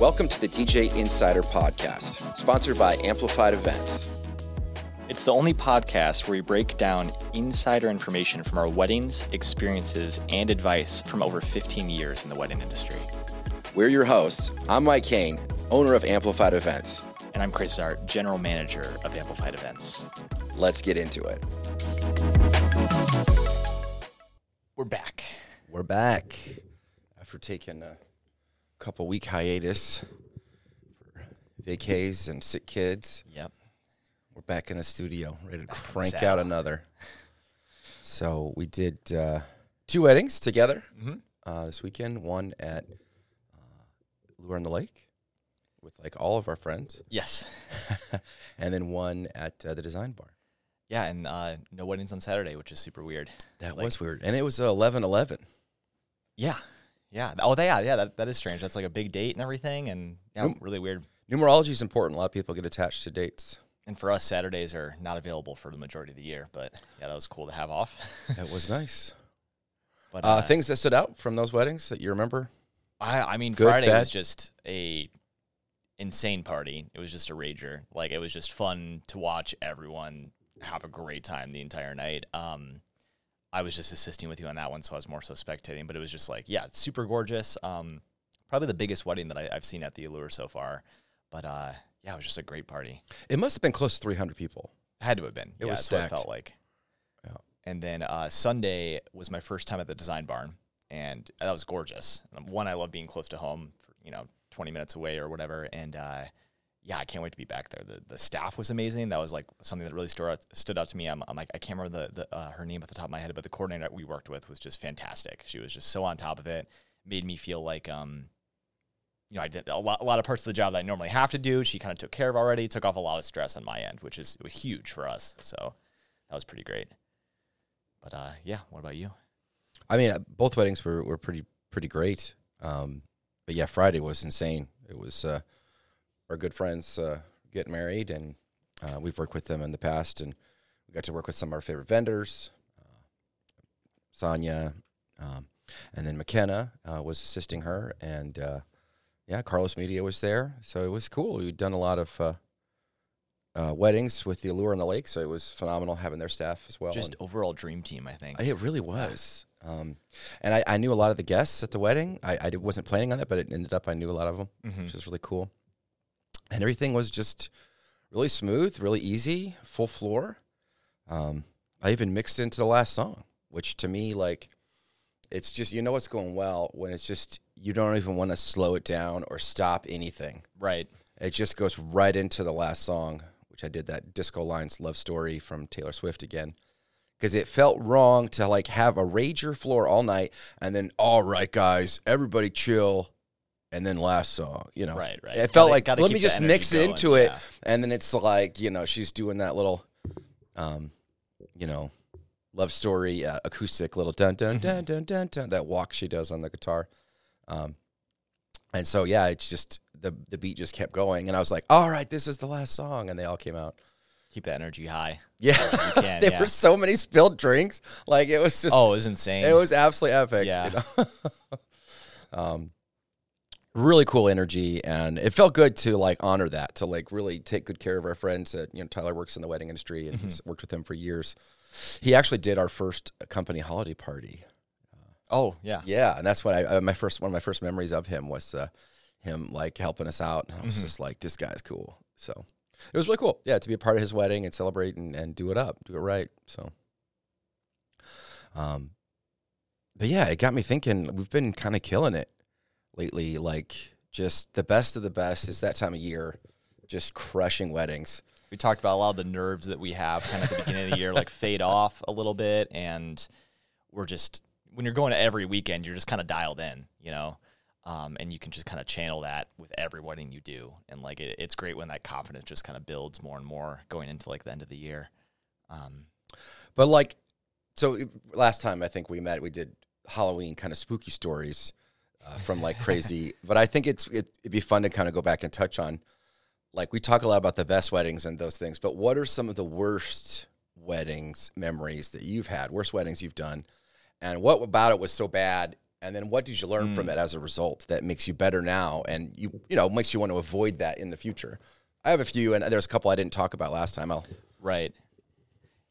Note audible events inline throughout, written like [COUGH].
Welcome to the DJ Insider Podcast, sponsored by Amplified Events. It's the only podcast where we break down insider information from our weddings, experiences, and advice from over 15 years in the wedding industry. We're your hosts. I'm Mike Kane, owner of Amplified Events. And I'm Chris Zart, general manager of Amplified Events. Let's get into it. We're back. We're back after taking a couple week hiatus for vacays and sick kids. Yep. We're back in the studio, ready to Back crank out another. So we did uh, two weddings together Mhm. uh, this weekend. One at uh, Lure on the Lake with like all of our friends, Yes. [LAUGHS] and then one at uh, the Design Barn. Yeah, and uh, no weddings on Saturday, which is super weird. That Like- was weird, and it was eleven eleven. Yeah. Yeah. Oh, they, yeah, yeah, that, that is strange. That's like a big date and everything. And yeah, Nope. really weird. Numerology is important. A lot of people get attached to dates. And for us, Saturdays are not available for the majority of the year. But yeah, that was cool to have off. [LAUGHS] That was nice. But Uh, things that stood out from those weddings that you remember? I, I mean, Good, Friday bad? was just a insane party. It was just a rager. Like it was just fun to watch everyone have a great time the entire night. Um, I was just assisting with you on that one, so I was more so spectating. But it was just like, yeah, super gorgeous. Um, probably the biggest wedding that I, I've seen at the Allure so far. But uh, yeah, it was just a great party. It must have been close to three hundred people. Had to have been. It yeah, was that's what stacked. it felt like. Yeah. And then uh, Sunday was my first time at the Design Barn, and that was gorgeous. One, I love being close to home, you know, 20 minutes away or whatever. And uh, yeah, I can't wait to be back there. The, the staff was amazing. That was like something that really stood out, stood out to me. I'm, I'm like, I can't remember the, the uh, her name at the top of my head, but the coordinator we worked with was just fantastic. She was just so on top of it. Made me feel like, um, you know, I did a lot, a lot of parts of the job that I normally have to do. She kind of took care of already, took off a lot of stress on my end, which is was huge for us. So that was pretty great. But uh, yeah, what about you? I mean, uh, both weddings were, were pretty pretty great. Um, but yeah, Friday was insane. It was uh, our good friends uh, getting married, and uh, we've worked with them in the past, and we got to work with some of our favorite vendors. Uh, Sonia, um, and then McKenna uh, was assisting her, and uh, yeah, Carlos Media was there, so it was cool. We'd done a lot of. Uh, uh, weddings with the Allure on the Lake, so it was phenomenal having their staff as well. Just and- overall dream team, I think. it really was. Um, and I, I knew a lot of the guests at the wedding. I, I wasn't planning on it, but it ended up I knew a lot of them, Mhm. which was really cool. And everything was just really smooth, really easy, full floor. Um, I even mixed into the last song, which to me, like, it's just, you know, what's going well when it's just, you don't even want to slow it down or stop anything. Right. It just goes right into the last song, which I did that Disco Lines love story from Taylor Swift again. Because it felt wrong to like have a rager floor all night and then, all right, guys, everybody chill. And then last song, you know. Right, right. It felt Gotta- like, gotta let me just mix going, into it. yeah. And then it's like, you know, she's doing that little, um, you know, love story uh, acoustic little dun dun Mm-hmm. dun dun dun dun that walk she does on the guitar. Um, and so yeah, it's just the the beat just kept going, and I was like, all right, this is the last song, and they all came out. Keep that energy high. Yeah, [LAUGHS] can, there yeah. were so many spilled drinks, like it was just Oh, it was insane. it was absolutely epic. Yeah. You know? [LAUGHS] um, really cool energy, and it felt good to like honor that, to like really take good care of our friends. That you know, Tyler works in the wedding industry and Mm-hmm. he's worked with them for years. He actually did our first company holiday party. oh, yeah. Yeah, and that's what I uh, my first one of my first memories of him was uh, him like helping us out. And I was Mhm. just like, this guy's cool. So it was really cool. Yeah, to be a part of his wedding and celebrate and, and do it up, do it right. So, um, but yeah, it got me thinking. We've been kind of killing it lately. Like just the best of the best. It's that time of year, just crushing weddings. we talked about a lot of the nerves that we have kind of at the beginning of the year like [LAUGHS] fade off a little bit and we're just when you're going to every weekend you're just kind of dialed in you know um, and you can just kind of channel that with every wedding you do and like it, it's great when that confidence just kind of builds more and more going into like the end of the year um, But like, so last time I think we met, we did Halloween kind of spooky stories uh, from like crazy. [LAUGHS] but I think it's it, it'd be fun to kind of go back and touch on. Like we talk a lot about the best weddings and those things, but what are some of the worst weddings memories that you've had? Worst weddings you've done, and what about it was so bad And then what did you learn from it as a result that makes you better now and you you know makes you want to avoid that in the future? I have a few, and there's a couple I didn't talk about last time. I'll Right.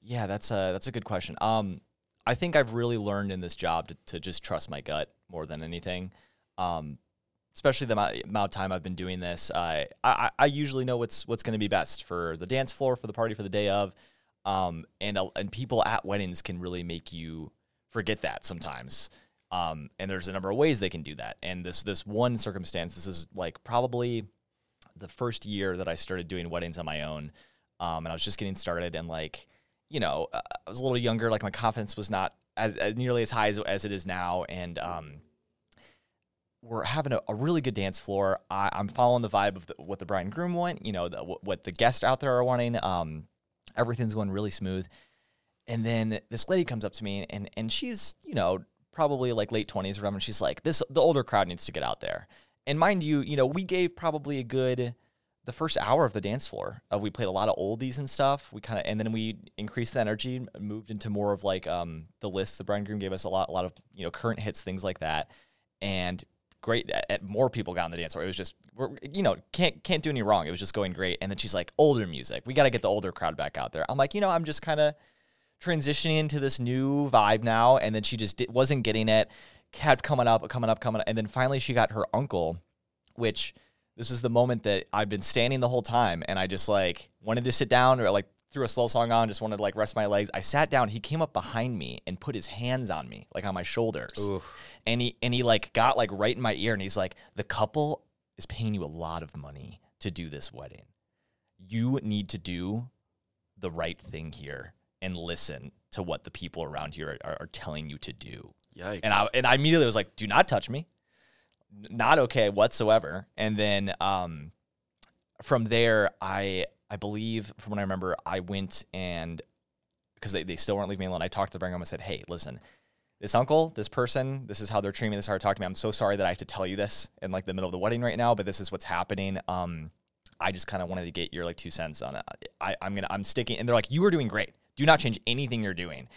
Yeah, that's a that's a good question. Um, I think I've really learned in this job to, to just trust my gut more than anything. Um, especially the amount, of time I've been doing this. I I, I usually know what's what's going to be best for the dance floor, for the party, for the day of. Um, and and people at weddings can really make you forget that sometimes. Um, and there's a number of ways they can do that. And this this one circumstance, this is like probably the first year that I started doing weddings on my own. Um, and I was just getting started and like, you know, uh, I was a little younger. Like my confidence was not as, as nearly as high as, as it is now. And, um, we're having a, a really good dance floor. I, I'm following the vibe of the, what the bride and groom want, you know, the, what, the guests out there are wanting. Um, everything's going really smooth. And then this lady comes up to me and, and she's, you know, probably like late 20s or whatever. And she's like, this, the older crowd needs to get out there. And mind you, you know, we gave probably a good, the first hour of the dance floor. Uh, we played a lot of oldies and stuff. We kind of, and then we increased the energy, moved into more of like um, the list. The bride and groom gave us a lot, a lot of you know current hits, things like that, and great. At, more people got on the dance floor. It was just, you know, can't can't do any wrong. It was just going great. And then she's like, older music. We got to get the older crowd back out there. I'm like, you know, I'm just kind of transitioning into this new vibe now. And then she just di- wasn't getting it. Kept coming up, coming up, coming up, and then finally she got her uncle, which this was the moment that I've been standing the whole time, and I just like wanted to sit down or like threw a slow song on, just wanted to like rest my legs. I sat down. He came up behind me and put his hands on me, like on my shoulders, and he and he like got like right in my ear, and he's like, "The couple is paying you a lot of money to do this wedding. You need to do the right thing here and listen to what the people around here are, are telling you to do." yikes. And I and I immediately was like, "Do not touch me." Not okay whatsoever. And then um, from there, I I believe from what I remember, I went and because they, they still weren't leaving me alone. I talked to the bridegroom and said, "Hey, listen, this uncle, this person, this is how they're treating me. This is how they're talking to me. I'm so sorry that I have to tell you this in like the middle of the wedding right now, but this is what's happening. Um, I just kind of wanted to get your like two cents on it. I, I'm gonna I'm sticking, and they're like, you are doing great. Do not change anything you're doing.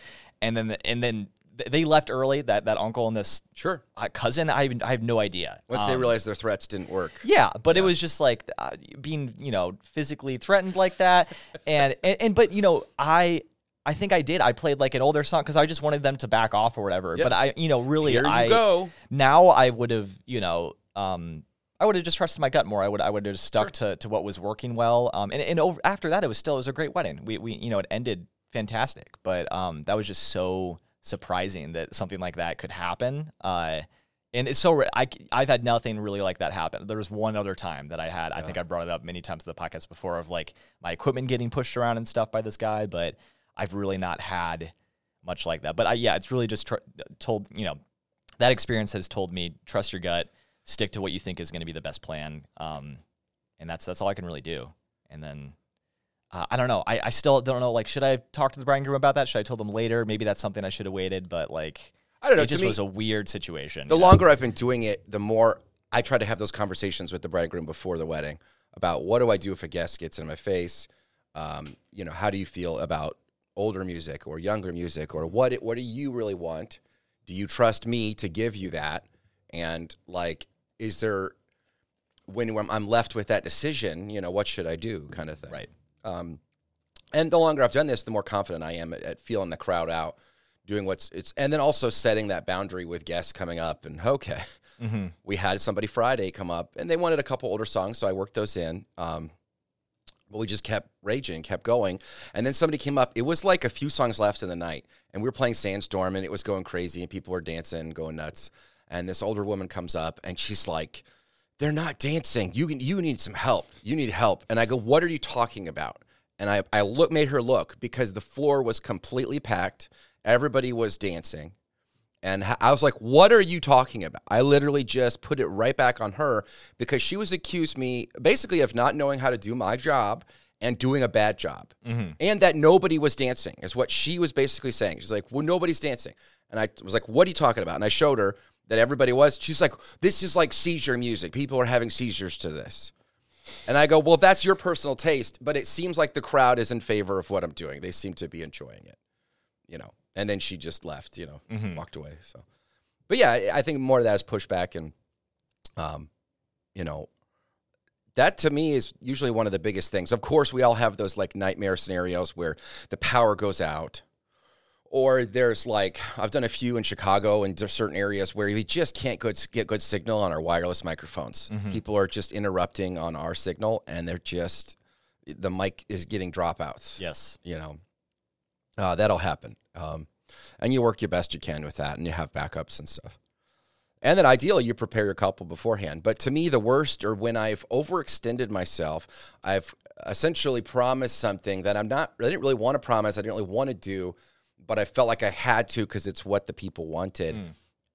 And then and then th- they left early. That that uncle and this sure. uh, cousin, I even I have no idea. Once they Um, realized their threats didn't work. yeah, but it was just like uh, being, you know, physically threatened like that, and, [LAUGHS] and and but you know, I I think I did. I played like an older song because I just wanted them to back off or whatever. Yep. But I, you know, really, Here you I go. now I would have, you know, um, I would have just trusted my gut more. I would I would have just stuck to, to what was working well. Um, and and over, after that, it was still it was a great wedding. We we you know it ended fantastic, but um, that was just so surprising that something like that could happen. Uh, and it's so I I've had nothing really like that happen. There was one other time that I had. I think I brought it up many times in the podcast before of like my equipment getting pushed around and stuff by this guy, but I've really not had much like that. But I, yeah, it's really just tr- told you know that experience has told me trust your gut, stick to what you think is going to be the best plan, um, and that's that's all I can really do. And then uh, I don't know. I, I still don't know. Like, should I talk to the bride and groom about that? Should I tell them later? Maybe that's something I should have waited. But like, I don't know. it just me- was a weird situation. The longer I've been doing it, the more I try to have those conversations with the bride and groom before the wedding about what do I do if a guest gets in my face. Um, you know, how do you feel about older music or younger music, or what what do you really want? Do you trust me to give you that? And like, is there when when I'm left with that decision, you know, what should I do, kind of thing. right. Um, and the longer I've done this, the more confident I am at, at feeling the crowd out, doing what's it's, and then also setting that boundary with guests coming up. And [LAUGHS] okay, Mm-hmm. we had somebody Friday come up, and they wanted a couple older songs, so I worked those in. Um, but we just kept raging, kept going, and then somebody came up. It was like a few songs left in the night, and we were playing Sandstorm, and it was going crazy, and people were dancing, going nuts. And this older woman comes up, and she's like, "They're not dancing. You can, you need some help. You need help." And I go, "What are you talking about?" And I I look made her look because the floor was completely packed. Everybody was dancing. And I was like, "What are you talking about?" I literally just put it right back on her because she was accused me basically of not knowing how to do my job and doing a bad job, mm-hmm. and that nobody was dancing is what she was basically saying. She's like, "Well, nobody's dancing," and I was like, "What are you talking about?" And I showed her that everybody was. She's like, "This is like seizure music. People are having seizures to this." And I go, "Well, that's your personal taste, but it seems like the crowd is in favor of what I'm doing. They seem to be enjoying it." you know. And then she just left, you know, walked away. So, but yeah, I- I think more of that is pushback and, um, you know, that to me is usually one of the biggest things. Of course, we all have those like nightmare scenarios where the power goes out, or there's like I've done a few in Chicago and there's certain areas where we just can't good, get good signal on our wireless microphones. People are just interrupting on our signal, and they're just the mic is getting dropouts Yes. you know, uh, that'll happen. Um, and you work your best you can with that, and you have backups and stuff. And then ideally, you prepare your couple beforehand. But to me, the worst are when I've overextended myself. I've essentially promised something that I'm not. I didn't really want to promise. I didn't really want to do, but I felt like I had to because it's what the people wanted.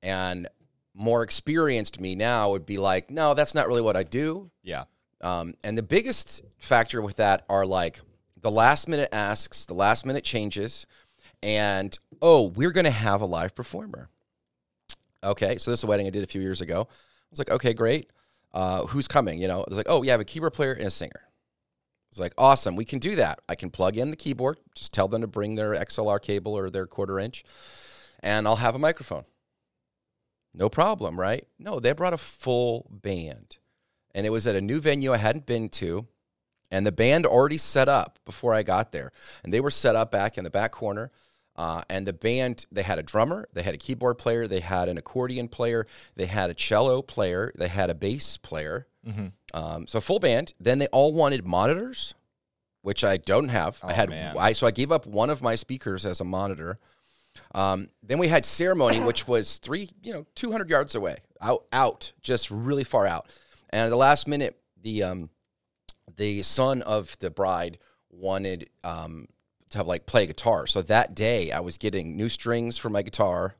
And more experienced me now would be like, no, that's not really what I do. Yeah. Um, and the biggest factor with that are like the last minute asks, the last minute changes, and oh, we're going to have a live performer. Okay, so this is a wedding I did a few years ago. I was like, okay, great. Uh, who's coming? You know, it's like, oh, we have a keyboard player and a singer. It's like, awesome, we can do that. I can plug in the keyboard, just tell them to bring their XLR cable or their quarter inch, and I'll have a microphone. No problem, right? No, they brought a full band and it was at a new venue I hadn't been to. And the band already set up before I got there. And they were set up back in the back corner. Uh, and the band, they had a drummer, they had a keyboard player, they had an accordion player, they had a cello player, they had a bass player. Um, so full band. Then they all wanted monitors, which I don't have. I Oh, had. I so I gave up one of my speakers as a monitor. Um, then we had ceremony, [COUGHS] which was three, you know, two hundred yards away, out, out, just really far out. And at the last minute, the um, the son of the bride wanted um, to like play guitar. So that day, I was getting new strings for my guitar,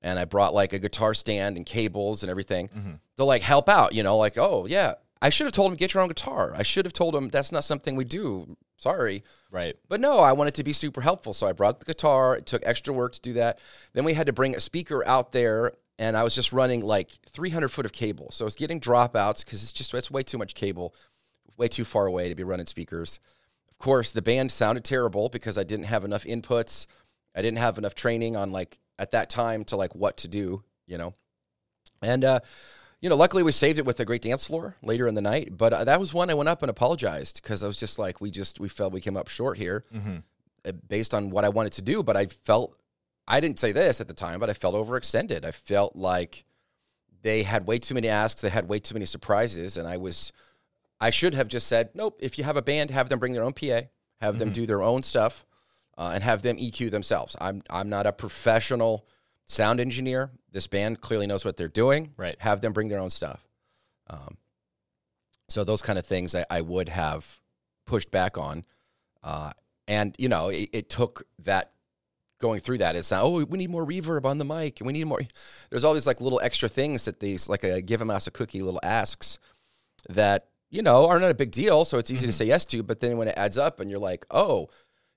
and I brought like a guitar stand and cables and everything mm-hmm. to like help out. You know, like oh yeah, I should have told him get your own guitar. I should have told him that's not something we do. Sorry. Right. But no, I wanted to be super helpful. So I brought the guitar. It took extra work to do that. Then we had to bring a speaker out there, and I was just running like 300 foot of cable. So I was getting dropouts because it's just, it's way too much cable, way too far away to be running speakers. Of course, the band sounded terrible because I didn't have enough inputs. I didn't have enough training on like at that time to like what to do, you know. And uh, you know, luckily we saved it with a great dance floor later in the night. But uh, that was one I went up and apologized because I was just like, we just we felt we came up short here uh, based on what I wanted to do. But I felt I didn't say this at the time, but I felt overextended. I felt like they had way too many asks, they had way too many surprises, and I was I should have just said, nope. If you have a band, have them bring their own PA, have them do their own stuff, uh, and have them EQ themselves. I'm I'm not a professional sound engineer. This band clearly knows what they're doing. Right. Have them bring their own stuff. Um, so those kind of things I, I would have pushed back on, uh, and you know it, it took that going through that is oh we need more reverb on the mic and we need more. There's all these like little extra things that these like a give a mouse a cookie little asks that you know are not a big deal. So it's easy to say yes to, but then when it adds up and you're like oh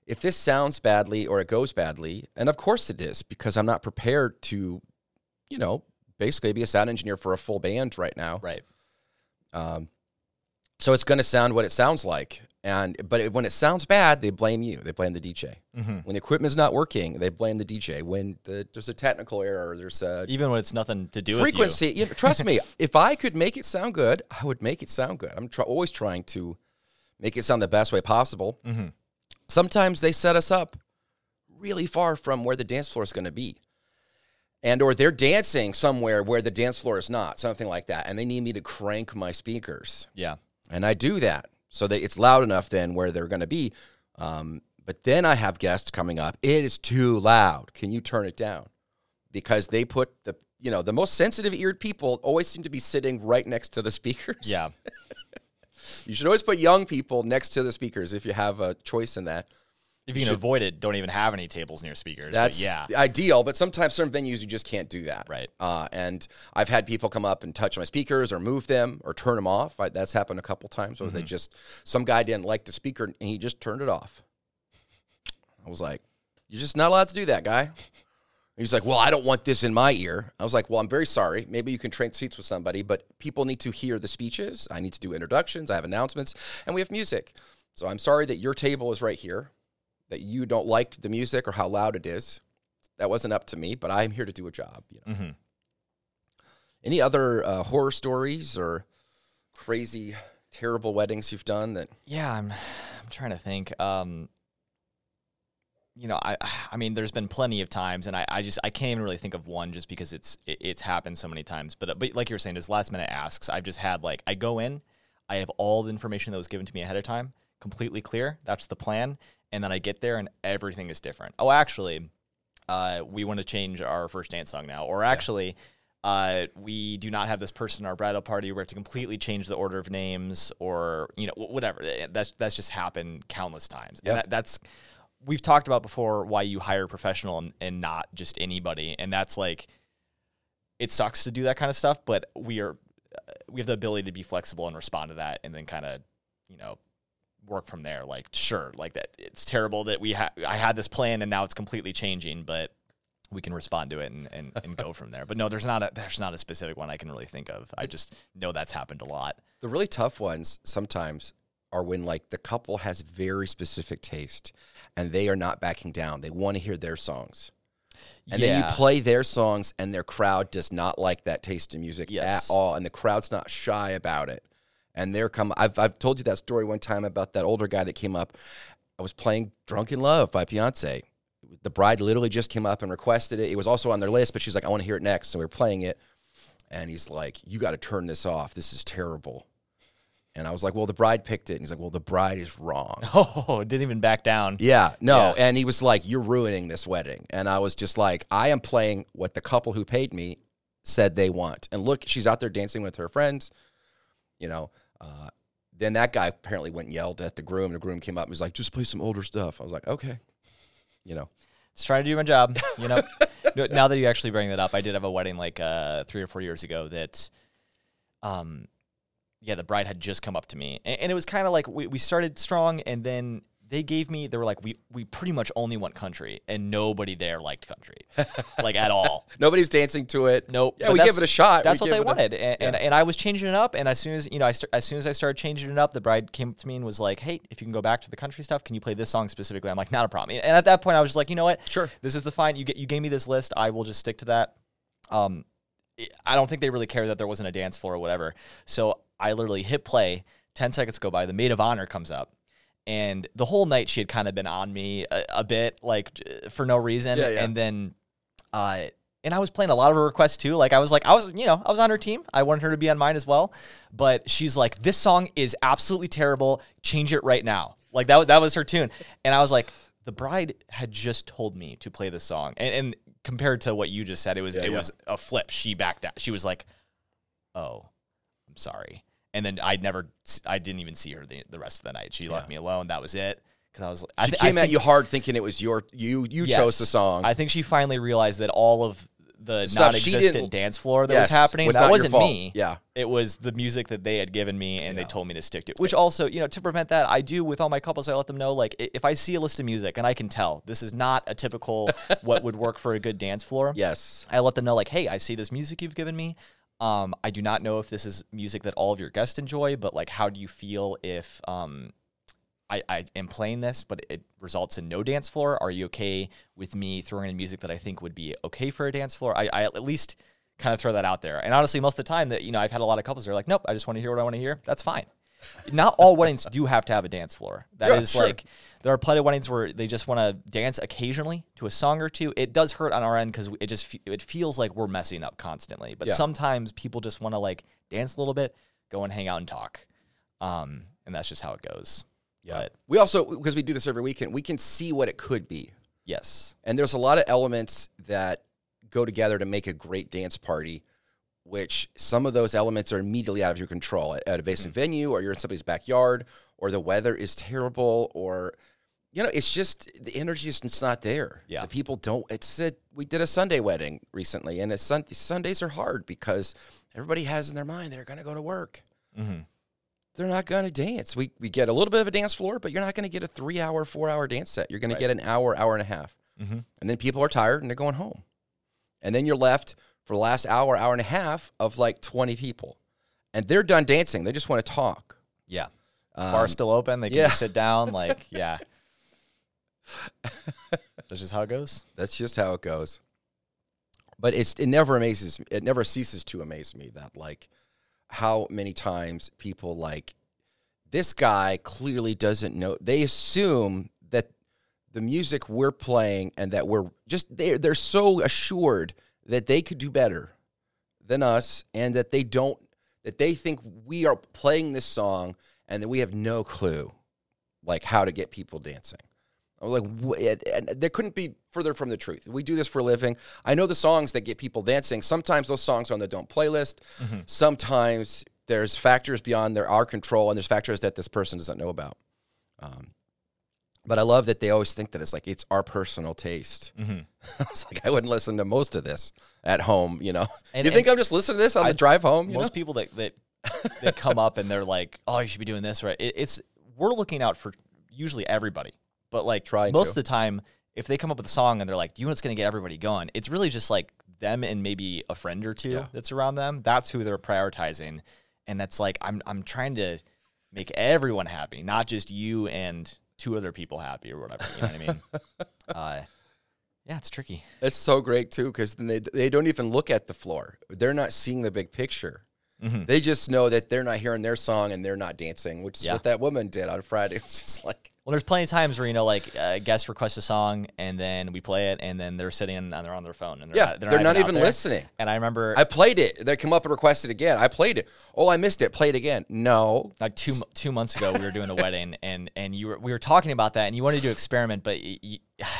if this sounds badly or it goes badly, and of course it is because I'm not prepared to, you know, basically be a sound engineer for a full band right now. Right. Um, so it's going to sound what it sounds like, and but it, when it sounds bad, they blame you. They blame the DJ. Mm-hmm. When the equipment's not working, they blame the DJ. When the, there's a technical error, there's a Even when it's nothing to do with frequency. You know, trust me, [LAUGHS] if I could make it sound good, I would make it sound good. I'm try- always trying to make it sound the best way possible. Mm-hmm. Sometimes they set us up really far from where the dance floor is going to be. And or they're dancing somewhere where the dance floor is not, something like that, and they need me to crank my speakers. Yeah. And I do that so that it's loud enough then where they're going to be. Um, but then I have guests coming up. It is too loud. Can you turn it down? Because they put the you know the most sensitive eared people always seem to be sitting right next to the speakers. Yeah. [LAUGHS] You should always put young people next to the speakers if you have a choice in that. If you can avoid it, don't even have any tables near speakers. That's yeah. ideal, but sometimes certain venues you just can't do that. Right. Uh, and I've had people come up and touch my speakers or move them or turn them off. I, that's happened a couple times where they Mm-hmm. just some guy didn't like the speaker and he just turned it off. I was like, "You're just not allowed to do that, guy." He's like, "Well, I don't want this in my ear." I was like, "Well, I'm very sorry. Maybe you can trade seats with somebody, but people need to hear the speeches. I need to do introductions. I have announcements, and we have music. So I'm sorry that your table is right here, that you don't like the music or how loud it is. That wasn't up to me, but I'm here to do a job. You know? Mm-hmm. Any other uh, horror stories or crazy, terrible weddings you've done that? Yeah, I'm I'm trying to think. Um, you know, I I mean, there's been plenty of times, and I, I just I can't even really think of one just because it's it, it's happened so many times. But but like you were saying, as last minute asks, I've just had like I go in, I have all the information that was given to me ahead of time, completely clear. That's the plan, and then I get there and everything is different. Oh, actually, uh, we want to change our first dance song now, or actually. Uh, we do not have this person in our bridal party. We have to completely change the order of names, or you know, whatever. Eh, That's that's just happened countless times. Yep. That, that's we've talked about before why you hire a professional and, and not just anybody, and that's like it sucks to do that kind of stuff, but we are uh, we have the ability to be flexible and respond to that, and then kind of you know work from there. Like sure, like that it's terrible that we ha- I had this plan and now it's completely changing, but we can respond to it and, and, and go from there. But no, there's not a there's not a specific one I can really think of. I just know that's happened a lot. The really tough ones sometimes are when like the couple has very specific taste and they are not backing down. They want to hear their songs. And then you play their songs and their crowd does not like that taste in music Yes. at all and the crowd's not shy about it. And they're come I've I've told you that story one time about that older guy that came up. I was playing Drunk in Love by Beyonce. The bride literally just came up and requested it. It was also on their list, but she's like, I want to hear it next. So we are playing it. And he's like, You got to turn this off. This is terrible. And I was like, Well, the bride picked it. And he's like, Well, the bride is wrong. [LAUGHS] Oh, didn't even back down. Yeah, no. Yeah. And he was like, You're ruining this wedding. And I was just like, I am playing what the couple who paid me said they want. And look, she's out there dancing with her friends, you know. Uh, then that guy apparently went and yelled at the groom. The groom came up and was like, Just play some older stuff. I was like, Okay. You know, Just trying to do my job, you know. [LAUGHS] Now that you actually bring that up, I did have a wedding like uh, three or four years ago that, um, yeah, the bride had just come up to me, and, and it was kind of like we, we started strong, and then they gave me they were like we we pretty much only want country, and nobody there liked country, [LAUGHS] like at all. nobody's dancing to it. Nope. Yeah, but we give it a shot. We That's what they it a- wanted, and, and and I was changing it up. And as soon as you know, I st- as soon as I started changing it up, the bride came up to me and was like, "Hey, if you can go back to the country stuff, can you play this song specifically?" I'm like, "Not a problem." And at that point, I was just like, "You know what? Sure. This is the fine. You get you gave me this list. I will just stick to that." Um, I don't think they really care that there wasn't a dance floor or whatever. So I literally hit play. Ten seconds go by. The maid of honor comes up. And the whole night she had kind of been on me a, a bit, like for no reason. Yeah, yeah. And then, uh, and I was playing a lot of her requests too. Like I was like, I was, you know, I was on her team. I wanted her to be on mine as well. But she's like, this song is absolutely terrible. Change it right now. Like that, was- that was her tune. And I was like, the bride had just told me to play this song. And, and compared to what you just said, it was, it yeah. was a flip. She backed out. She was like, oh, I'm sorry. And then I'd never, I didn't even see her the, the rest of the night. She left me alone. That was it. Because I was, I She thi- I came at you hard thinking it was your you you Yes. chose the song. I think she finally realized that all of the Stuff non-existent dance floor that Yes, was happening was that wasn't me. Yeah. it was the music that they had given me, and Yeah. they told me to stick to. Which also, you know, to prevent that, I do with all my couples. I let them know like if I see a list of music and I can tell this is not a typical [LAUGHS] what would work for a good dance floor. yes. I let them know like, hey, I see this music you've given me. Um, I do not know if this is music that all of your guests enjoy, but like, how do you feel if um, I, I am playing this, but it results in no dance floor? Are you okay with me throwing in music that I think would be okay for a dance floor? I, I at least kind of throw that out there. And honestly, most of the time that you know, I've had a lot of couples that are like, nope, I just want to hear what I want to hear. That's fine. Not all weddings do have to have a dance floor. That is Yeah, sure. like there are plenty of weddings where they just want to dance occasionally to a song or two. It does hurt on our end because it just it feels like we're messing up constantly. But Yeah. sometimes people just want to like dance a little bit, go and hang out and talk, um, and that's just how it goes. Yeah. But we also because we do this every weekend, we can see what it could be. yes, And there's a lot of elements that go together to make a great dance party, which some of those elements are immediately out of your control at, at a basic Mm. venue, or you're in somebody's backyard, or the weather is terrible, or you know, it's just the energy is it's not there. Yeah. the people don't. It's a, we did a Sunday wedding recently, and it's sun, Sundays are hard because everybody has in their mind they're going to go to work. mm-hmm. They're not going to dance. We we get a little bit of a dance floor, but you're not going to get a three hour, four hour dance set. You're going Right. to get an hour, hour and a half. Mm-hmm. And then people are tired and they're going home. And then you're left for the last hour, hour and a half of like 20 people. And they're done dancing. They just want to talk. yeah. Um, Bar's still open. They can yeah. just sit down. [LAUGHS] Like yeah, that's just how it goes. that's just how it goes. but it's it never amazes me. It never ceases to amaze me that like how many times people like this guy clearly doesn't know. They assume that the music we're playing and that we're just they they're so assured that they could do better than us and that they don't that they think we are playing this song and that we have no clue like how to get people dancing. I was like, and- there couldn't be further from the truth. We do this for a living. I know the songs that get people dancing. Sometimes those songs are on the don't playlist. Sometimes there's factors beyond their our control, and there's factors that this person doesn't know about. Um, but I love that they always think that it's like it's our personal taste. Mm-hmm. [LAUGHS] I was like, I wouldn't listen to most of this at home. You know, And- you think I'm just listening to this on the drive home? You Most know? people that that [LAUGHS] that come up and they're like, "Oh, you should be doing this," right? It, it's we're looking out for usually everybody, but like Trying most to. of the time, if they come up with a song and they're like, "Do you know what's going to get everybody going?" It's really just like them and maybe a friend or two Yeah. that's around them. That's who they're prioritizing, and that's like I'm I'm trying to make everyone happy, not just you and two other people happy or whatever. You know what I mean? [LAUGHS] uh, yeah, it's tricky. It's so great too because then they they don't even look at the floor. They're not seeing the big picture. Mhm. They just know that they're not hearing their song and they're not dancing, which is Yeah. what that woman did on Friday. [LAUGHS] It's just like Well, there's plenty of times where you know, like uh, guests request a song and then we play it, and then they're sitting and they're on their phone and they're yeah, not, they're, not, out even there. listening. And I remember I played it. They come up and request it again. I played it. Oh, I missed it. Play it again. No. like two two months ago we were doing a wedding [LAUGHS] and and you were we were talking about that and you wanted to do experiment, but [SIGHS] you,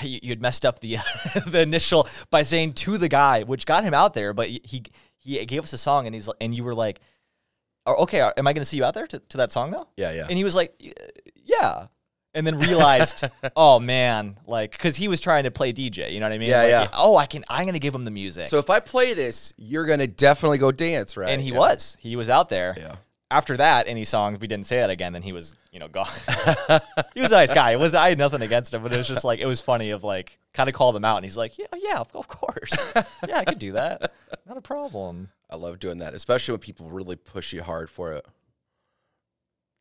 you, you had messed up the [LAUGHS] the initial by saying to the guy, which got him out there, but he he gave us a song and he's and you were like, "Oh, okay, am I going to see you out there to, to that song though? Yeah, yeah. And he was like, yeah. And then realized, [LAUGHS] oh man, like, because he was trying to play DJ, you know what I mean? Yeah, Like, yeah. Oh, I can. I'm gonna give him the music. So if I play this, you're gonna definitely go dance, right? and he Yeah. was. He was out there. Yeah. After that, any songs we didn't say that again, then he was, you know, gone. [LAUGHS] he was a nice guy. It was I had nothing against him, but it was just like it was funny of like kind of called him out, and he's like, yeah, yeah, of course, [LAUGHS] yeah, I could do that, not a problem. I love doing that, especially when people really push you hard for it.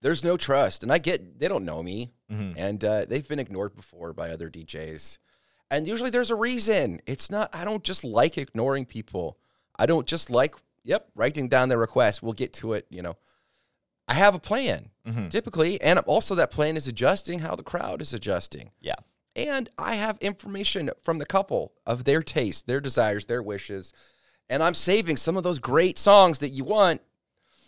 There's no trust, and I get they don't know me, Mhm. and uh, they've been ignored before by other DJs, and usually there's a reason. It's not. I don't just like ignoring people. I don't just like. Yep, writing down their request. We'll get to it. You know, I have a plan Mhm. typically, and also that plan is adjusting how the crowd is adjusting. Yeah, and I have information from the couple of their tastes, their desires, their wishes, and I'm saving some of those great songs that you want.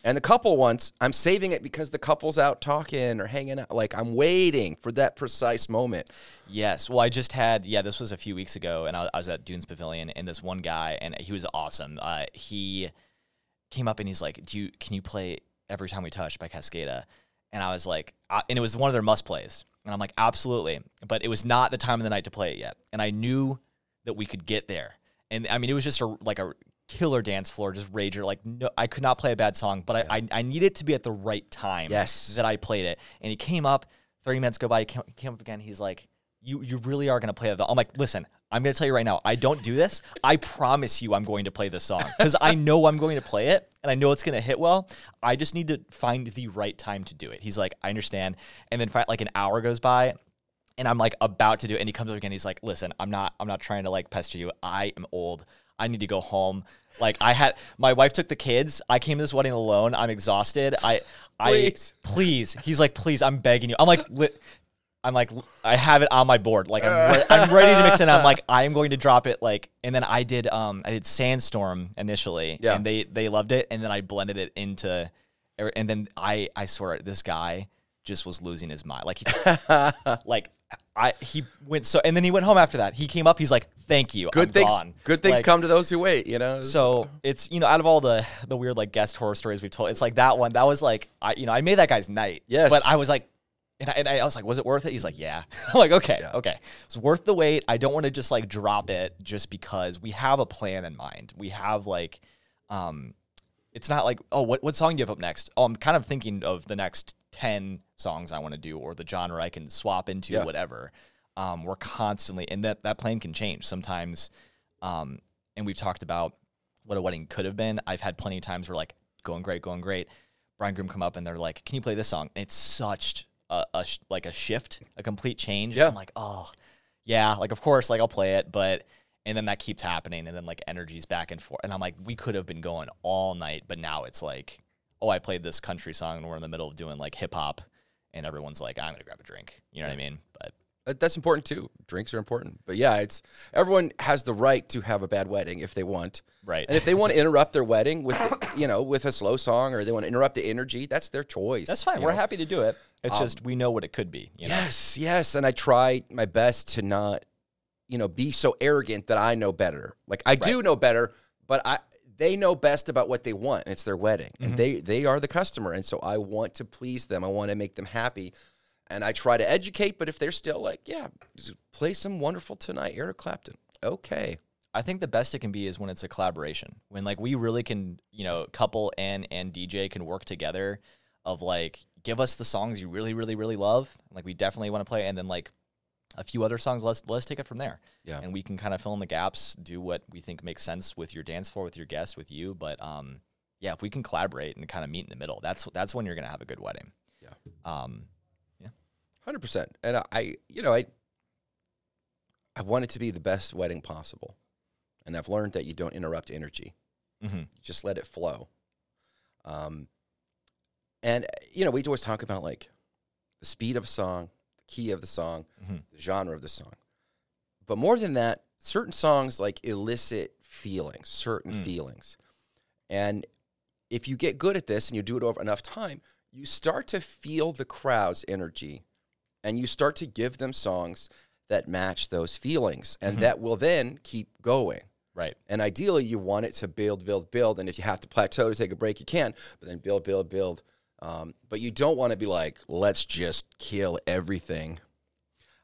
And the couple wants, I'm saving it because the couple's out talking or hanging out. Like I'm waiting for that precise moment. Yes. Well, I just had yeah. This was a few weeks ago, and I, I was at Dunes Pavilion, and this one guy, and he was awesome. Uh, he came up and he's like, "Do you can you play Every Time We Touch by Cascada?" And I was like, uh, and it was one of their must plays, and I'm like, absolutely. But it was not the time of the night to play it yet, and I knew that we could get there. And I mean, it was just a like a killer dance floor, just rager. Like no, I could not play a bad song, but I, I I needed to be at the right time Yes. that I played it. And he came up, 30 minutes go by, he came, came up again. He's like, you, you really are going to play that. I'm like, listen, I'm going to tell you right now, I don't do this. I promise you I'm going to play this song because I know I'm going to play it and I know it's going to hit well. I just need to find the right time to do it. He's like, I understand. And then like an hour goes by and I'm like about to do it. And he comes up again. He's like, listen, I'm not, I'm not trying to like pester you. I am old. I need to go home. Like I had, my wife took the kids. I came to this wedding alone. I'm exhausted. I, Please. I, please. He's like, please, I'm begging you. I'm like, li- I'm like, I have it on my board. Like I'm, re- I'm ready to mix it. I'm like, I am going to drop it. Like, and then I did, um, I did Sandstorm initially, Yeah. and they they loved it. And then I blended it into, er, and then I I swear this guy just was losing his mind. Like, he, [LAUGHS] like I he went so, and then he went home after that. He came up. He's like, thank you. Good I'm things. gone." Good things Like, come to those who wait. You know. so it's you know out of all the the weird like guest horror stories we've told, it's like that one that was like I you know I made that guy's night. Yes. but I was like, and I, and I was like, was it worth it? He's like, yeah. [LAUGHS] I'm like, okay, Yeah. okay, it's worth the wait. I don't want to just like drop it just because we have a plan in mind. We have like, um, it's not like oh what what song do you have up next? Oh, I'm kind of thinking of the next ten songs I want to do or the genre I can swap into Yeah. whatever. Um, we're constantly and that that plan can change sometimes. Um, and we've talked about what a wedding could have been. I've had plenty of times where like going great, going great. Bride and groom come up and they're like, "Can you play this song?" And it's such a, a sh- like a shift, a complete change. Yeah. I'm like, oh, yeah, like of course, like I'll play it, but and then that keeps happening, and then like energy's back and forth, and I'm like, we could have been going all night, but now it's like, oh, I played this country song, and we're in the middle of doing like hip hop, and everyone's like, I'm gonna grab a drink, you know what I mean? But uh, That's important too. Drinks are important. But yeah, it's everyone has the right to have a bad wedding if they want. right, And if they want to [LAUGHS] interrupt their wedding with, you know, with a slow song or they want to interrupt the energy, that's their choice. that's fine. We're know? happy to do it. It's um, just we know what it could be. You know? Yes, yes. And I try my best to not, you know, be so arrogant that I know better. Like I do know better, but I they know best about what they want. It's their wedding. Mm-hmm. And they they are the customer. And so I want to please them. I want to make them happy. And I try to educate, but if they're still like, yeah, play some wonderful tonight, Eric Clapton. Okay. I think the best it can be is when it's a collaboration. When like we really can, you know, couple and and DJ can work together of like give us the songs you really really really love, like we definitely want to play and then like a few other songs let's let's take it from there. Yeah. And we can kind of fill in the gaps, do what we think makes sense with your dance floor with your guests with you, but um yeah, if we can collaborate and kind of meet in the middle, that's that's when you're going to have a good wedding. Yeah. Um yeah. Hundred percent. And I, you know, I, I want it to be the best wedding possible, and I've learned that you don't interrupt energy; mhm. you just let it flow. Um, and you know, we always talk about like the speed of a song, key of the song, Mhm. the genre of the song, but more than that, certain songs like elicit feelings, certain Mm. feelings, and if you get good at this and you do it over enough time, you start to feel the crowd's energy and you start to give them songs that match those feelings and that will then keep going. Right. And ideally, you want it to build, build, build. And if you have to plateau to take a break, you can, but then build, build, build. Um, but you don't want to be like, let's just kill everything.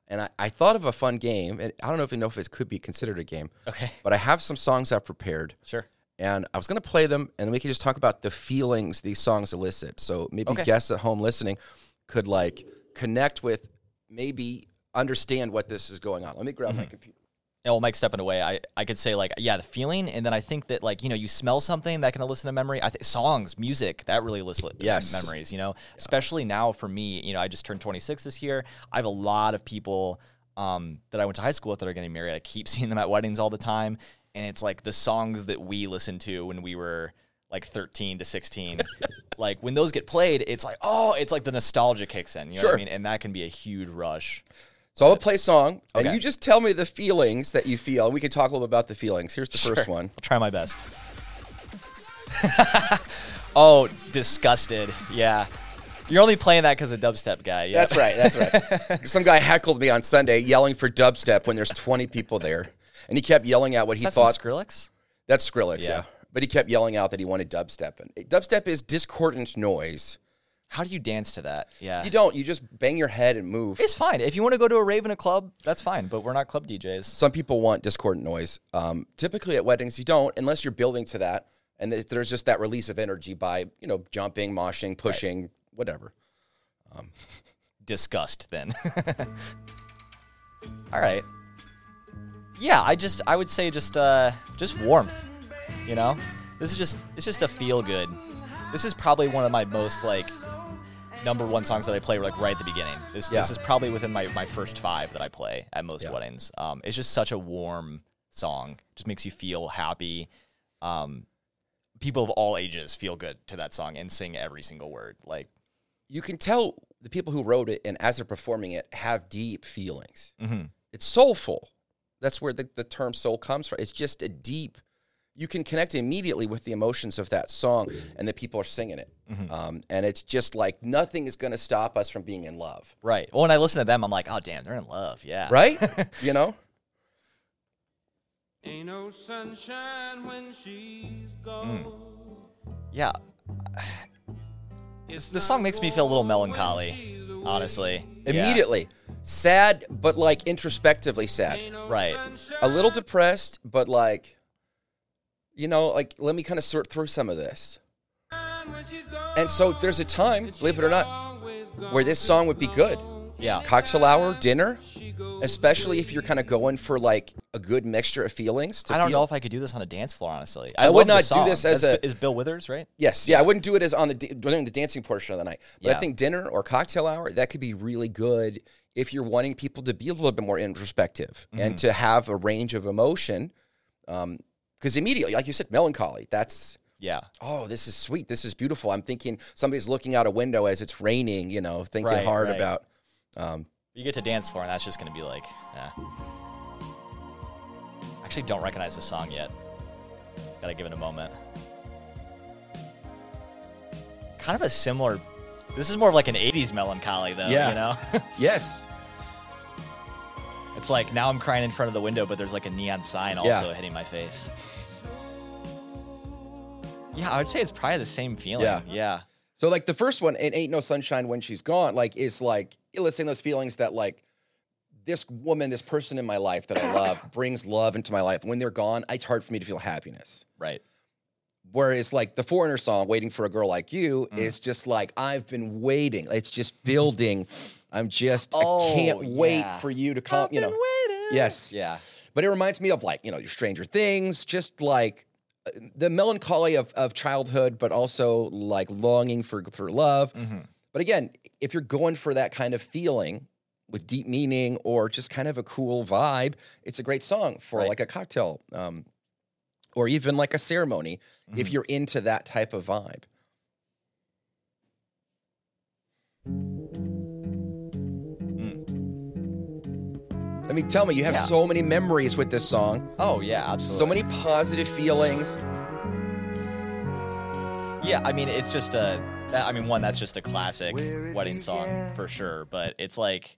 And I, I thought of a fun game, and I don't know if you know if it could be considered a game, Okay. but I have some songs I've prepared Sure. and I was going to play them, and then we could just talk about the feelings these songs elicit. So maybe Okay. guests at home listening could like connect with, maybe understand what this is going on. Let me grab my computer. Yeah, well, Mike stepping away, I, I could say like yeah, the feeling, and then I think that like you know you smell something that can elicit a memory. I think songs, music that really elicit Yes. memories. You know, especially now for me, you know, I just turned 26 this year. I have a lot of people um, that I went to high school with that are getting married. I keep [LAUGHS] seeing them at weddings all the time, and it's like the songs that we listened to when we were like 13 to 16. [LAUGHS] like when those get played, it's like oh, it's like the nostalgia kicks in. You know what I mean? And that can be a huge rush. So I'll play a song, and Okay. you just tell me the feelings that you feel. And we can talk a little bit about the feelings. Here's the first one. I'll try my best. [LAUGHS] oh, disgusted. Yeah. You're only playing that because a dubstep guy. Yeah. That's right. That's right. [LAUGHS] Some guy heckled me on Sunday yelling for dubstep when there's 20 people there. And he kept yelling out what he Is that some thought. Skrillex? That's Skrillex, yeah. Yeah. But he kept yelling out that he wanted dubstep. And dubstep is discordant noise. How do you dance to that? Yeah. You don't. You just bang your head and move. It's fine. If you want to go to a rave in a club, that's fine. But we're not club DJs. Some people want discordant noise. Um, typically at weddings, you don't, unless you're building to that. And there's just that release of energy by, you know, jumping, moshing, pushing, whatever. [LAUGHS] Disgust then. [LAUGHS] All right. Yeah, I just I would say just uh just warmth. You know? This is just it's just a feel good. This is probably one of my most like number one songs that I play like right at the beginning. This this is probably within my, my first five that I play at most Yeah. weddings. Um it's just such a warm song. Just makes you feel happy. Um people of all ages feel good to that song and sing every single word. Like You can tell the people who wrote it and as they're performing it have deep feelings. mhm. It's soulful. That's where the, the term soul comes from. It's just a deep, you can connect immediately with the emotions of that song and the people are singing it. Um, and it's just like nothing is going to stop us from being in love. Right. Well, when I listen to them, I'm like, oh damn, they're in love. Yeah. Right? [LAUGHS] you know? Ain't no sunshine when she's gone. Yeah. It's This song makes me feel a little melancholy, honestly. Yeah. Immediately. Sad, but like introspectively sad. Right. A little depressed, but like, you know, like, let me kind of sort through some of this. And so there's a time, believe it or not, where this song would be good. Yeah. Cocktail hour, dinner, especially if you're kind of going for like a good mixture of feelings. To I don't feel. know if I could do this on a dance floor. Honestly, I would not do this as That's- a- is Bill Withers right? Yes, yeah, I wouldn't do it as on the during the dancing portion of the night. But I think dinner or cocktail hour that could be really good if you're wanting people to be a little bit more introspective Mm-hmm. and to have a range of emotion. Because immediately, like you said, melancholy. That's Yeah, oh, this is sweet. This is beautiful. I'm thinking somebody's looking out a window as it's raining. You know, thinking Right, hard right. about. Um, you get to dance floor, and that's just gonna be like, yeah. Actually, don't recognize the song yet. Gotta give it a moment. Kind of a similar. This is more of like an '80s melancholy, though. Yeah. You know, [LAUGHS] yes, it's like now I'm crying in front of the window, but there's like a neon sign also Yeah. hitting my face. Yeah, I would say it's probably the same feeling. Yeah. Yeah. So like the first one, it ain't no sunshine when she's gone. Like is like eliciting those feelings that like this woman, this person in my life that I [LAUGHS] love brings love into my life. When they're gone, it's hard for me to feel happiness. Right. Whereas like the foreigner song, "Waiting for a Girl Like You," Mm. is just like I've been waiting. It's just building. I'm just Oh, I can't wait yeah. for you to come. You know, Waiting. yes. Yeah. But it reminds me of like, you know, your Stranger Things, just like the melancholy of, of childhood, but also like longing for, for love. Mm-hmm. But again, if you're going for that kind of feeling with deep meaning or just kind of a cool vibe, it's a great song for Right. like a cocktail um, or even like a ceremony if Mm-hmm. you're into that type of vibe. I mean, tell me, you have Yeah. so many memories with this song. Oh yeah, absolutely. So many positive feelings. Yeah, I mean, it's just a. I mean, one that's just a classic wedding song for sure. But it's like,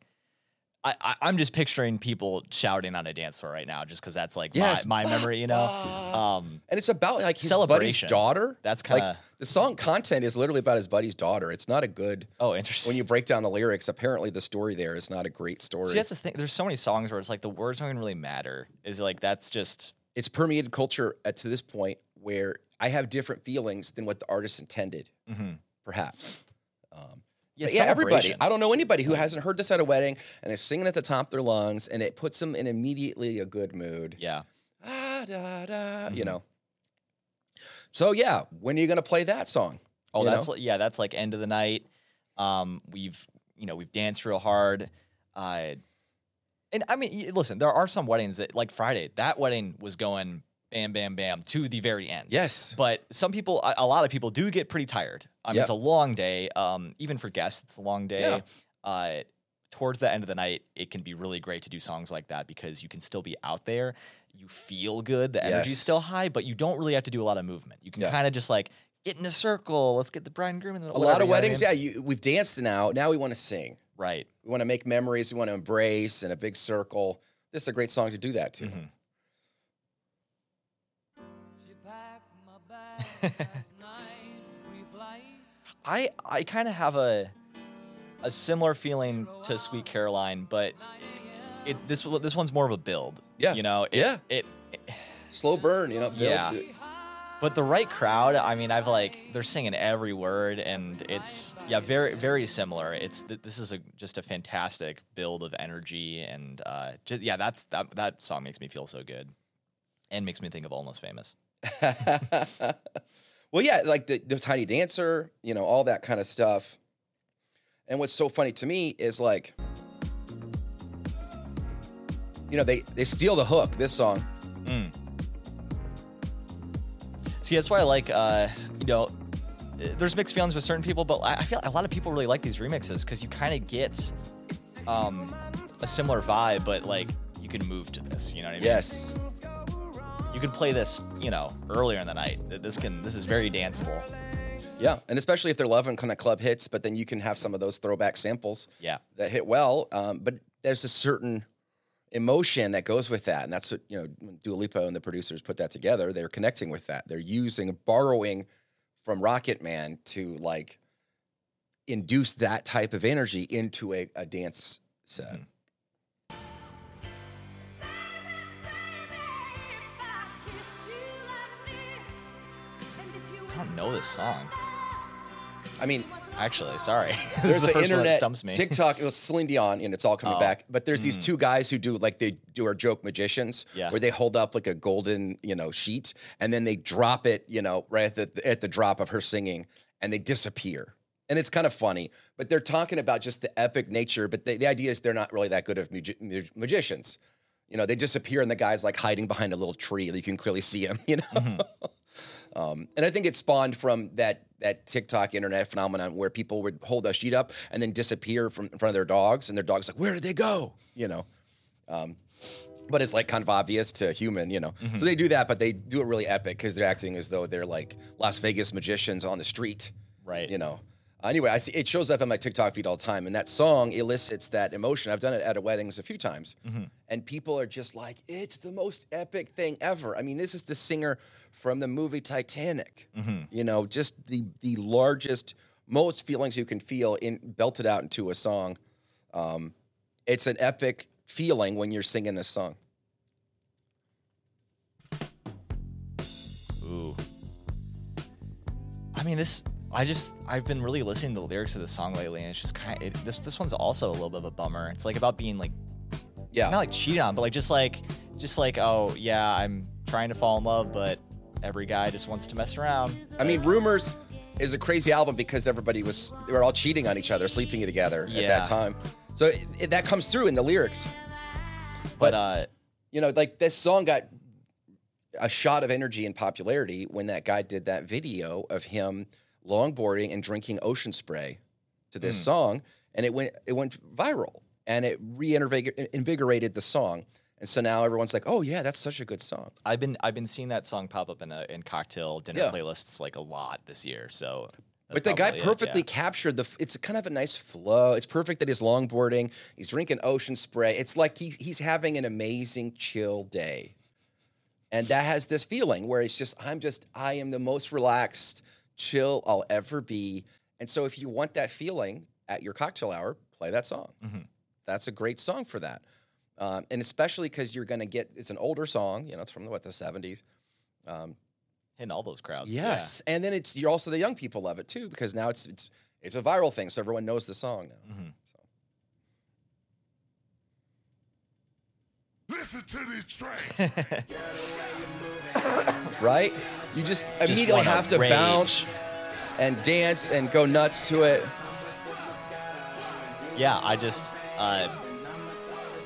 I, I I'm just picturing people shouting on a dance floor right now, just because that's like Yes. my, my memory, you know. Ah. Um, And it's about like his buddy's daughter. That's like kinda- the song content is literally about his buddy's daughter. It's not a good oh, interesting. when you break down the lyrics. Apparently, the story there is not a great story. See, that's the thing. There's so many songs where it's like the words don't even really matter. Is like that's just it's permeated culture at, to this point where I have different feelings than what the artist intended, perhaps. Um, yeah, yeah, everybody. I don't know anybody who hasn't heard this at a wedding and is singing at the top of their lungs, and it puts them in immediately a good mood. Yeah. Ah, da, da, Mm-hmm. You know. So yeah, when are you gonna play that song? Oh, You that's like, yeah, that's like end of the night. Um, we've you know we've danced real hard. Uh, and I mean, listen, there are some weddings that like Friday. That wedding was going bam, bam, bam to the very end. yes. But some people, a a lot of people, do get pretty tired. I mean, Yeah. it's a long day. Um, even for guests, it's a long day. Yeah. Uh, towards the end of the night, it can be really great to do songs like that because you can still be out there. You feel good. The energy's still high, but you don't really have to do a lot of movement. You can Yeah. kind of just like get in a circle. Let's get the bride and groom. And a lot of weddings, yeah. You, we've danced now. Now we want to sing. Right. We want to make memories. We want to embrace in a big circle. This is a great song to do that to. Mhm. I I kind of have a a similar feeling to Sweet Caroline, but it this this one's more of a build. Yeah. You know. It, Yeah. It. Slow burn, you know. Yeah. it. But the right crowd, I mean, I've like they're singing every word, and it's yeah, very very similar. It's this is a just a fantastic build of energy, and uh, just yeah, that's that that song makes me feel so good, and makes me think of Almost Famous. [LAUGHS] well, yeah, like the, the Tiny Dancer, you know, all that kind of stuff. And what's so funny to me is like, you know, they they steal the hook. This song, Mm. See, that's why I like, uh, you know, there's mixed feelings with certain people, but I I feel a lot of people really like these remixes because you kind of get um, a similar vibe, but like you can move to this. You know what I mean? yes, You can play this, you know, earlier in the night. This can, this is very danceable. yeah, and especially if they're loving kind of club hits, but then you can have some of those throwback samples Yeah. that hit well. Um, but there's a certain emotion that goes with that, and that's what you know. Dua Lipa and the producers put that together, they're connecting with that. They're using borrowing from Rocket Man to like induce that type of energy into a, a dance set. I don't know this song. I mean, Actually, sorry. [LAUGHS] there's the the first one that internet, stumps me. TikTok. It was Celine Dion, and it's all coming Oh. back. But there's these two guys who do like they do our joke magicians, Yeah. where they hold up like a golden, you know, sheet, and then they drop it, you know, right at the at the drop of her singing, and they disappear. And it's kind of funny, but they're talking about just the epic nature. But the, the idea is they're not really that good of magi- mag- magicians. You know, they disappear, and the guy's like hiding behind a little tree. You can clearly see him. [LAUGHS] You know. Mm-hmm. Um, and I think it spawned from that that TikTok internet phenomenon where people would hold a sheet up and then disappear from in front of their dogs, and their dog's like, "Where did they go?" You know. Um, but it's like kind of obvious to human, you know. So they do that, but they do it really epic because they're acting as though they're like Las Vegas magicians on the street, Right. You know. Anyway, I see it shows up on my TikTok feed all the time, and that song elicits that emotion. I've done it at weddings a few times, and people are just like, "It's the most epic thing ever." I mean, this is the singer from the movie Titanic. You know, just the the largest, most feelings you can feel in belted out into a song. Um, it's an epic feeling when you're singing this song. Ooh. I mean, this. I just I've been really listening to the lyrics of the song lately, and it's just kind of it, this. This one's also a little bit of a bummer. It's like about being like Yeah, not like cheated on, but like just like just like oh yeah, I'm trying to fall in love, but every guy just wants to mess around. I mean, Rumors is a crazy album because everybody was they were all cheating on each other, sleeping together at that time. So it, it- that comes through in the lyrics. But uh, You know, like this song got a shot of energy and popularity when that guy did that video of him longboarding and drinking ocean spray to this Hmm. song, and it went it went viral and it reinvigorated the song. And so now everyone's like, "Oh yeah, that's such a good song." I've been I've been seeing that song pop up in a in cocktail dinner Yeah. playlists like a lot this year. So. But the guy probably it, perfectly yeah. captured the. It's kind of a nice flow. It's perfect that he's longboarding. He's drinking ocean spray. It's like he's he's having an amazing chill day, and that has this feeling where it's just I'm just I am the most relaxed, chill I'll ever be. And so if you want that feeling at your cocktail hour, play that song. Mhm. That's a great song for that, um, and especially because you're going to get it's an older song. You know, it's from what the '70s. Um, hitting all those crowds. yeah. Yes, and then it's you're also the young people love it too because now it's it's it's a viral thing, so everyone knows the song now. Mhm. Listen to these tracks. [LAUGHS] Right? You just immediately have to rage. bounce and dance and go nuts to it. Yeah, I just uh,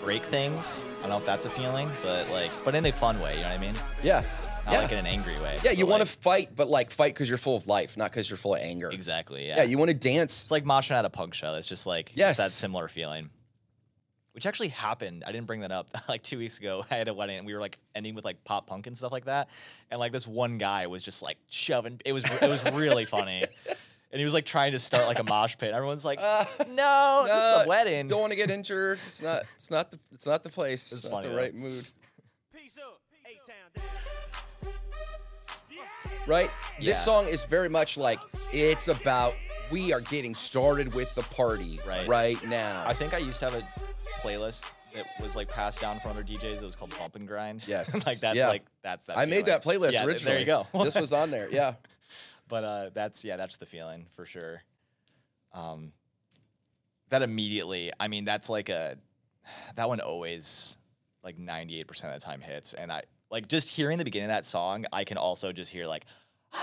break things. I don't know if that's a feeling, but like, but in a fun way. You know what I mean? Yeah, Not yeah, like in an angry way. yeah. but, You want to fight, but like fight because you're full of life, not because you're full of anger. exactly. Yeah. Yeah, you want to dance. It's like moshing at a punk show. It's just like it's Yes. that similar feeling. Which actually happened. I didn't bring that up. [LAUGHS] Like two weeks ago, I had a wedding and we were like ending with like pop punk and stuff like that. And like this one guy was just like shoving. It was it was really funny. [LAUGHS] And he was like trying to start like a mosh pit. Everyone's like, Uh, "No, this is a wedding." Don't want to get injured. It's not. It's not the. It's not the place. It's, It's not the though. right mood. [LAUGHS] Peace up, A-Town. right? Yeah. This song is very much like it's about we are getting started with the party Right. right now. I think I used to have a playlist that was like passed down from other DJs. It was called Bump and Grind. [LAUGHS] Yes. like that's Yeah. like that's that. I made that playlist Yeah, originally. There you go. [LAUGHS] this was on there. Yeah. [LAUGHS] but uh, that's yeah, that's the feeling for sure. Um, that immediately, I mean, that's like a that one always like ninety eight percent of the time hits, and I like just hearing the beginning of that song, I can also just hear like. [GASPS]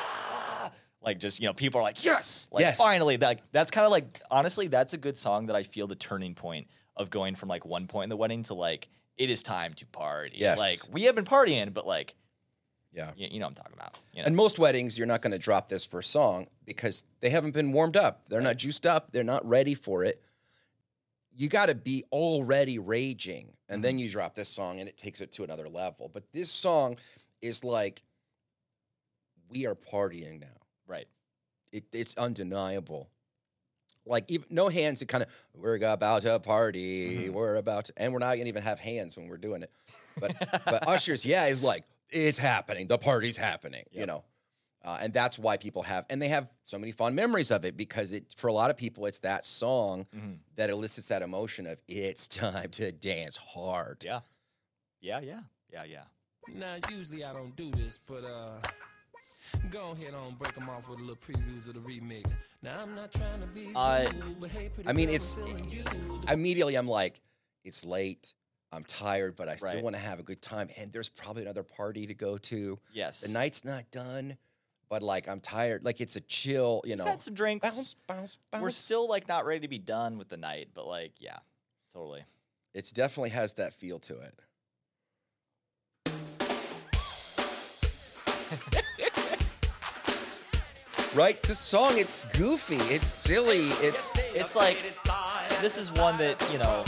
Like just you know, people are like, yes, like Yes. finally. Like that's kind of like honestly, that's a good song that I feel the turning point of going from like one point in the wedding to like it is time to party. Yes. like we have been partying, but like Yeah. you, you know what I'm talking about. You know? And most weddings, you're not going to drop this first song because they haven't been warmed up. They're not juiced up. They're not ready for it. You got to be already raging, and Mm-hmm. then you drop this song, and it takes it to another level. But this song is like, we are partying now. right. It, it's undeniable. Like even no hands. It kind of we're about to party. Mhm. We're about to, and we're not gonna even have hands when we're doing it. But but Usher's, yeah, is like it's happening. The party's happening. You know, uh, and that's why people have and they have so many fond memories of it because it for a lot of people it's that song Mhm. that elicits that emotion of it's time to dance hard. Yeah. Yeah, yeah. Yeah, yeah. Now, usually I don't do this, but uh, Go ahead on, break them off with a little previews of the remix. Now I'm not trying to be Uh, rude, but hey, pretty I mean, it's I'm feeling you. immediately I'm like, it's late. I'm tired, but I still Right. want to have a good time. And there's probably another party to go to. Yes. The night's not done, but like I'm tired. Like it's a chill, you know. Had some drinks. Bounce, bounce, bounce. We're still like not ready to be done with the night, but like, yeah, totally. It definitely has that feel to it. [LAUGHS] right? The song, it's goofy, it's silly, it's It's like this is one that you know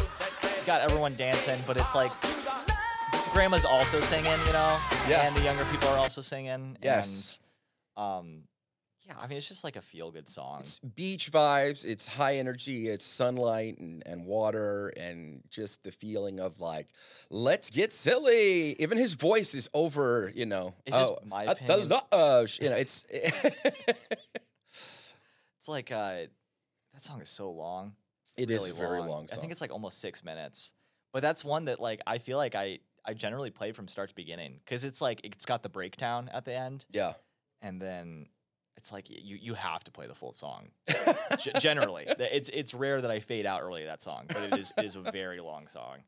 got everyone dancing, but it's like grandma's also singing, you know, Yeah. and the younger people are also singing. Yes. And, um, yeah, I mean, it's just like a feel good song. it's beach vibes, it's high energy, it's sunlight and, and water, and just the feeling of like, let's get silly. Even his voice is over, you know. It's just oh, my at the opinion. lodge, you know, [LAUGHS] it's [LAUGHS] It's like uh, that song is so long. It is really a very long I song. think it's like almost six minutes. But that's one that like I feel like I I generally play from start to beginning because it's like it's got the breakdown at the end, yeah. and then it's like you you have to play the full song. [LAUGHS] G- generally, it's it's rare that I fade out early that song, but it is it is a very long song.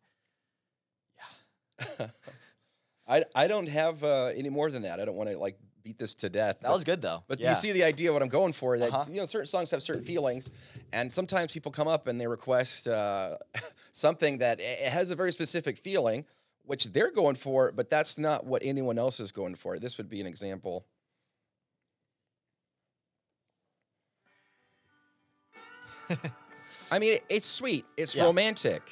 Yeah, [LAUGHS] I, I don't have uh, any more than that. I don't want to like beat this to death. that was good though. But yeah. you see the idea of what I'm going for? That Uh-huh. you know, certain songs have certain feelings, and sometimes people come up and they request uh, [LAUGHS] something that it has a very specific feeling, which they're going for, but that's not what anyone else is going for. This would be an example. [LAUGHS] I mean, it's sweet. It's Yeah. romantic.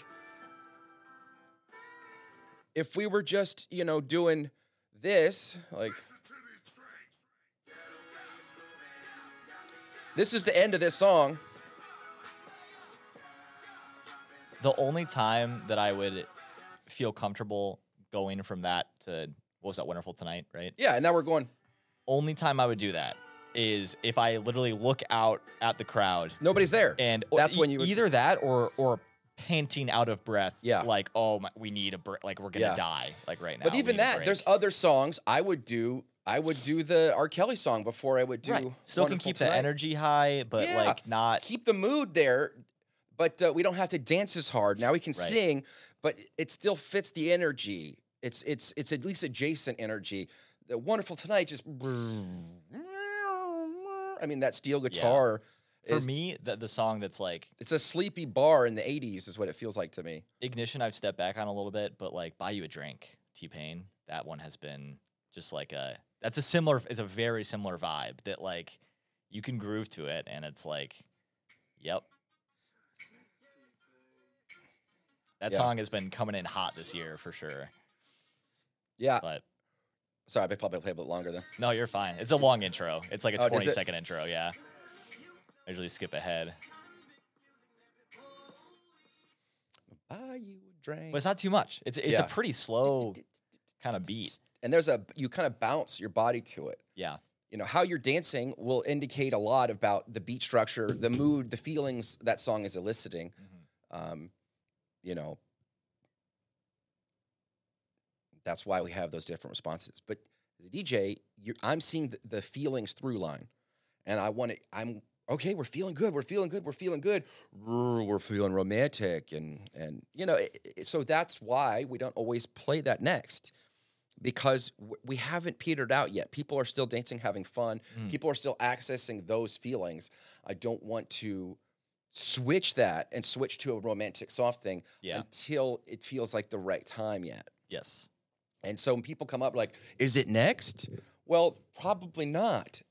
If we were just, you know, doing this, like this is the end of this song. the only time that I would feel comfortable going from that to what was that wonderful tonight, right? Yeah, and now we're going. Only time I would do that is if I literally look out at the crowd Nobody's there. and That's e- when you would- either that or or panting out of breath. Yeah. like oh my, we need a break. Like we're gonna Yeah. die. Like right now. but even that, there's other songs I would do. I would do the R. Kelly song before I would do. right. Still can keep the Tonight. energy high, but Yeah. like not. keep the mood there, but uh, we don't have to dance as hard. Now we can Right. sing, but it still fits the energy. It's it's it's at least adjacent energy. The wonderful tonight just. I mean that steel guitar. For is- me, the, the song that's like it's a sleepy bar in the '80s, is what it feels like to me. Ignition, I've stepped back on a little bit, but like Buy You a Drink, T Pain, that one has been just like a that's a similar it's a very similar vibe that like you can groove to it and it's like yep. That Yeah. song has been coming in hot this year for sure. Yeah, But sorry, I probably played a bit longer then. no, you're fine. It's a long intro. It's like a Oh, does 20 it? second intro, yeah. I usually skip ahead. Buy you a drink. But it's not too much. It's it's Yeah. a pretty slow kind of beat. and there's a you kind of bounce your body to it. Yeah. You know how you're dancing will indicate a lot about the beat structure, the mood, the feelings that song is eliciting. Um, you know, that's why we have those different responses. But as a DJ, you're, I'm seeing the, the feelings through line, and I want to. I'm okay. We're feeling good. We're feeling good. We're feeling good. We're feeling romantic, and and you know, it, it- so that's why we don't always play that next because we haven't petered out yet. People are still dancing, having fun. Mm. People are still accessing those feelings. I don't want to switch that and switch to a romantic soft thing Yeah. until it feels like the right time yet. Yes. And so when people come up like, "Is it next?" Well, probably not,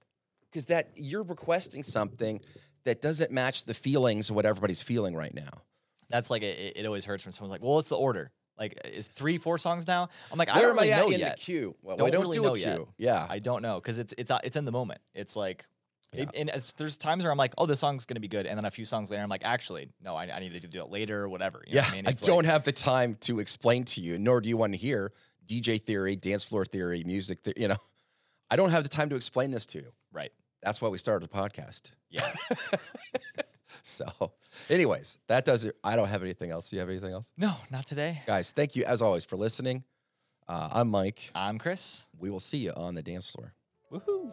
because that you're requesting something that doesn't match the feelings of what everybody's feeling right now. That's like it, it always hurts when someone's like, "Well, what's the order? Like, is three, four songs now?" I'm like, I Where don't am really I know in yet. the queue? Well, Don't I don't really do know a yet. Yeah, I don't know because it's it's it's in the moment. It's like, it- and there's times where I'm like, "Oh, this song's gonna be good," and then a few songs later, I'm like, "Actually, no, I, I need to do it later or whatever." You know yeah. what I mean, I don't like- have the time to explain to you, nor do you want to hear DJ theory, dance floor theory, music. You know, [LAUGHS] I don't have the time to explain this to you. right. That's why we started the podcast. Yeah. [LAUGHS] So, anyways, that does it. I don't have anything else. Do you have anything else? no, not today. Guys, thank you as always for listening. Uh, I'm Mike. I'm Chris. We will see you on the dance floor. Woohoo!